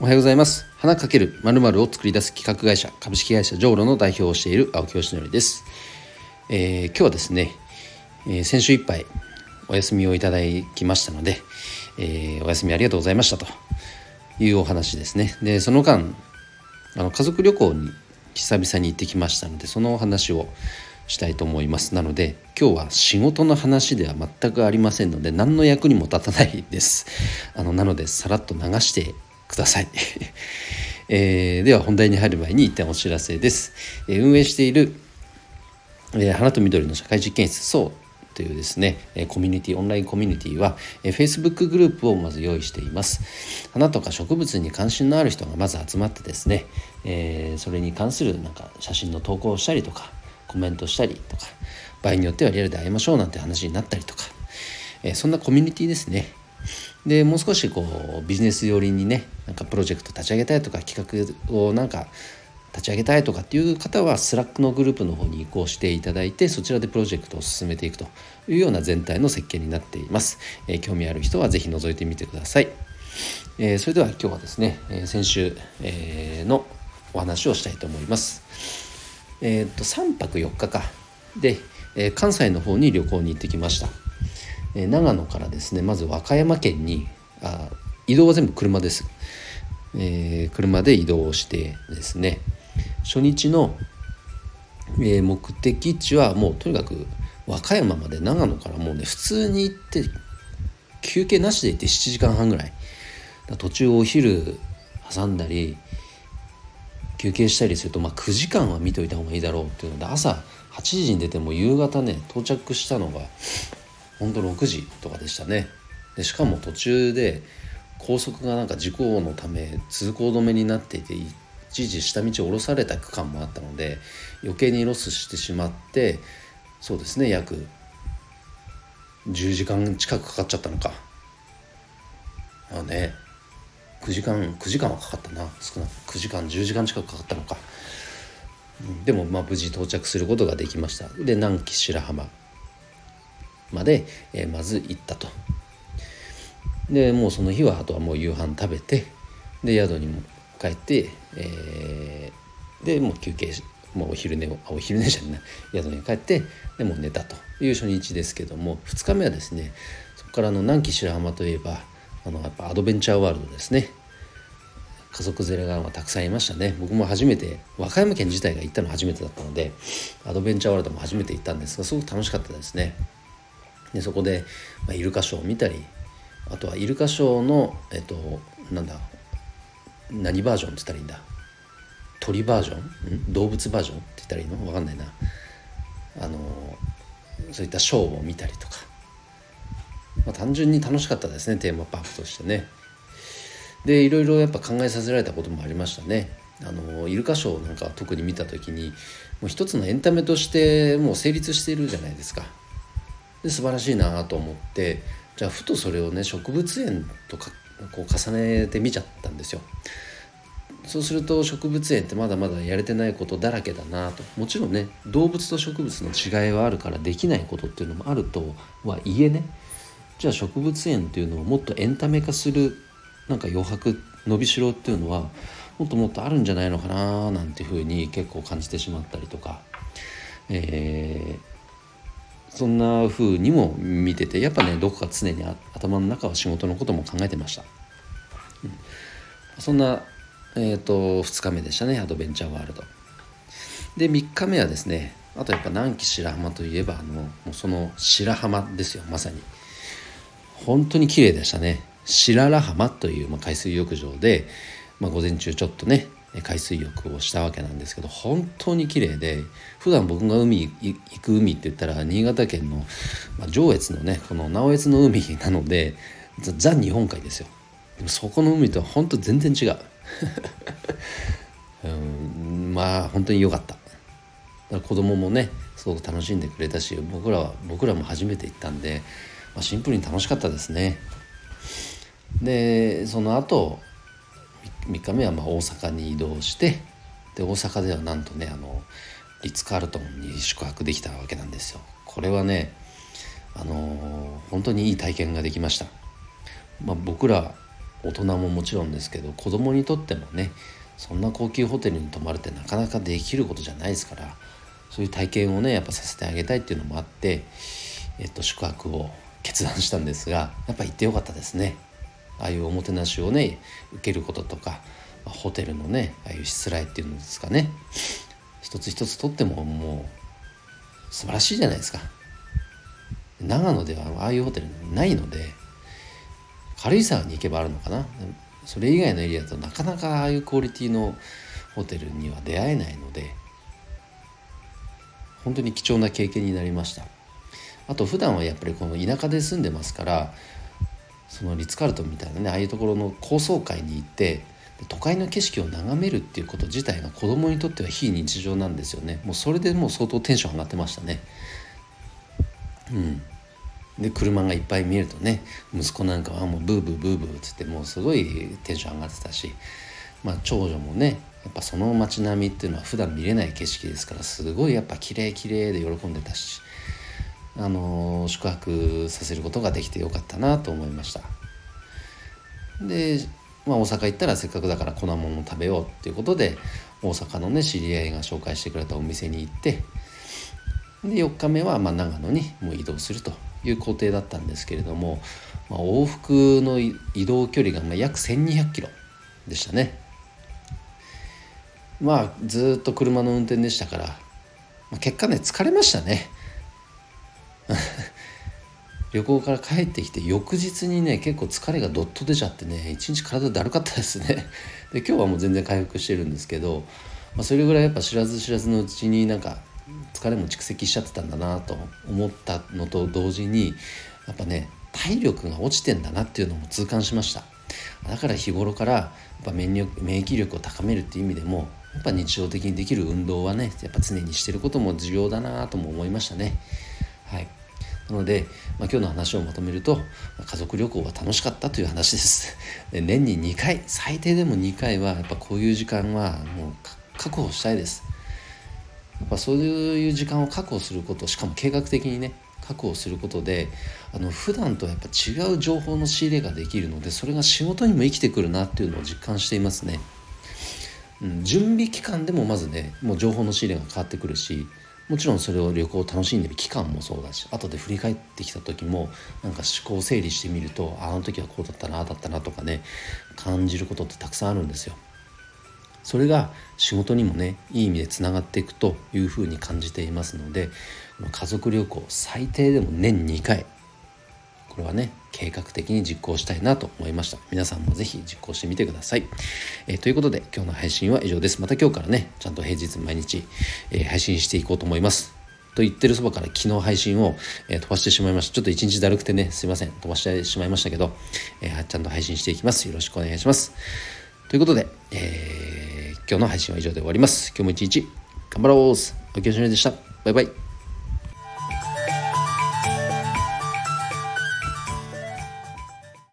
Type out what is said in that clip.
おはようございます。花かけるまるまるを作り出す企画会社株式会社ジョーロの代表をしている青木よしのりです、えー、今日はですね、えー、先週いっぱいお休みをいただきましたので、えー、お休みありがとうございましたというお話ですね。でその間あの家族旅行に久々に行ってきましたのでそのお話をしたいと思います。なので今日は仕事の話では全くありませんので何の役にも立たないです。あのなのでさらっと流してください、えー、では本題に入る前に一旦お知らせです、えー、運営している、えー、花と緑の社会実験室そうというですねコミュニティオンラインコミュニティは Facebook グループをまず用意しています。花とか植物に関心のある人がまず集まってですね、えー、それに関するなんか写真の投稿をしたりとかコメントしたりとか場合によってはリアルで会いましょうなんて話になったりとか、えー、そんなコミュニティですね。でもう少しこうビジネス寄りにねなんかプロジェクト立ち上げたいとか企画をなんか立ち上げたいとかっていう方はスラックのグループの方に移行していただいてそちらでプロジェクトを進めていくというような全体の設計になっています、えー、興味ある人は是非覗いてみてください、えー、それでは今日はですね、え先週、えのお話をしたいと思います。え、っと3泊4日か。で、え関西の方に旅行に行ってきました、え長野からですねまず和歌山県にあ移動は全部車です、えー、車で移動してですね初日の、えー、目的地はもうとにかく和歌山まで長野からもうね普通に行って休憩なしで行って7時間半ぐらい。途中お昼挟んだり休憩したりすると、まあ、9時間は見といた方がいいだろうっていうので朝8時に出ても夕方ね到着したのがほんと6時とかでしたね。でしかも途中で高速がなんか事故のため通行止めになっていて一時下道を下ろされた区間もあったので余計にロスしてしまってそうですね約10時間近くかかっちゃったのか。あね。9時間9時間はかかったな。少なく9時間10時間近くかかったのか、でもまあ無事到着することができました。で南紀白浜。まで、えー、まず行ったと。でもうその日はあとはもう夕飯食べてで宿にも帰って、えー、でもう休憩もうお昼寝をお昼寝じゃない宿に帰ってでも寝たという初日ですけども2日目はですねそこからの南紀白浜といえばあのやっぱアドベンチャーワールドですね。家族連れがたくさんいましたね。僕も初めて和歌山県自体が行ったの初めてだったのでアドベンチャーワールドも初めて行ったんですがすごく楽しかったですね。でそこで、まあ、イルカショーを見たりあとはイルカショーのえっとなんだ何バージョンって言ったらいいんだ。鳥バージョン？動物バージョンって言ったらいいの？分かんないな。あのそういったショーを見たりとか、まあ、単純に楽しかったですねテーマパークとしてね。でいろいろやっぱ考えさせられたこともありましたね。あのイルカショーなんか特に見た時にもう一つのエンタメとしてもう成立しているじゃないですか。で素晴らしいなと思ってじゃあふとそれをね植物園とかこう重ねてみちゃったんですよ。そうすると植物園ってまだまだやれてないことだらけだなと。もちろんね動物と植物の違いはあるからできないことっていうのもあるとはいえね。じゃあ植物園っていうのをもっとエンタメ化するなんか余白伸びしろっていうのはもっともっとあるんじゃないのかななんていうふうに結構感じてしまったりとか、えー、そんな風にも見ててやっぱねどこか常に頭の中は仕事のことも考えてました、うん、そんな、えーと、2日目でしたねアドベンチャーワールド。で3日目はですねあとやっぱ南紀白浜といえばあのもうその白浜ですよまさに。本当に綺麗でしたね。白良浜という、まあ、海水浴場で、まあ、午前中ちょっとね海水浴をしたわけなんですけど本当に綺麗で普段僕が海行く海って言ったら新潟県の、まあ、上越のねこの直江津の海なのでザ日本海ですよ。でもそこの海とは本当全然違う。うんまあ本当に良かった。だ子供もねすごく楽しんでくれたし僕らは僕らも初めて行ったんで、まあ、シンプルに楽しかったですね。でその後3日目はまあ大阪に移動してで大阪ではなんとねあのリッツ・カールトンに宿泊できたわけなんですよ。これはねあの本当にいい体験ができました。まあ、僕ら大人ももちろんですけど子供にとってもねそんな高級ホテルに泊まるってなかなかできることじゃないですからそういう体験をねやっぱさせてあげたいっていうのもあって、えっと、宿泊を決断したんですがやっぱ行ってよかったですねああいうおもてなしをね受けることとかホテルのねああいうしつらいっていうのですかね。一つ一つとってももう素晴らしいじゃないですか。長野ではああいうホテルないので軽井沢に行けばあるのかな。それ以外のエリアだとなかなかああいうクオリティのホテルには出会えないので本当に貴重な経験になりました。あと普段はやっぱりこの田舎で住んでますからそのリッツ・カルトンみたいなねああいうところの高層階に行って都会の景色を眺めるっていうこと自体が子供にとっては非日常なんですよね。もうそれでもう相当テンション上がってましたね。うん。で車がいっぱい見えるとね息子なんかはもうブーブーブーブーっつってもうすごいテンション上がってたし、まあ、長女もねやっぱその街並みっていうのは普段見れない景色ですからすごいやっぱ綺麗綺麗で喜んでたし、あの、宿泊させることができてよかったなと思いました。で、まあ、大阪行ったらせっかくだから粉ものを食べようっていうことで大阪のね知り合いが紹介してくれたお店に行ってで4日目はま長野にもう移動するという工程だったんですけれども、まあ、往復の移動距離がま約1200キロでしたね。まあずっと車の運転でしたから、まあ、結果ね疲れましたね。旅行から帰ってきて翌日にね結構疲れがどっと出ちゃってね一日体だるかったですね。で今日はもう全然回復してるんですけど、まあ、それぐらいやっぱ知らず知らずのうちになんか疲れも蓄積しちゃってたんだなと思ったのと同時にやっぱね体力が落ちてんだなっていうのも痛感しました。だから日頃からやっぱ免疫力を高めるっていう意味でもやっぱ日常的にできる運動はねやっぱ常にしてることも重要だなとも思いましたね。はい。なので、まあ、今日の話をまとめると家族旅行は楽しかったという話です。で年に2回最低でも2回はやっぱこういう時間はもう確保したいです。やっぱそういう時間を確保することしかも計画的にね確保することであの普段とやっぱ違う情報の仕入れができるのでそれが仕事にも生きてくるなっていうのを実感していますね、うん、準備期間でもまずねもう情報の仕入れが変わってくるしもちろんそれを旅行を楽しんでる期間もそうだし後で振り返ってきた時もなんか思考整理してみるとあの時はこうだったなあだったなとかね感じることってたくさんあるんですよ。それが仕事にもねいい意味でつながっていくというふうに感じていますので家族旅行最低でも年2回これはね計画的に実行したいなと思いました。皆さんも是非実行してみてください、えー、ということで今日の配信は以上です。また今日からねちゃんと平日毎日、えー、配信していこうと思います。と言ってるそばから昨日配信を、えー、飛ばしてしまいました。ちょっと一日だるくてねすいません。飛ばしてしまいましたけど、えちゃんと配信していきます。よろしくお願いします。ということで、え今日の配信は以上で終わります。今日も一日頑張ろう。お疲れ様でした。バイバイ。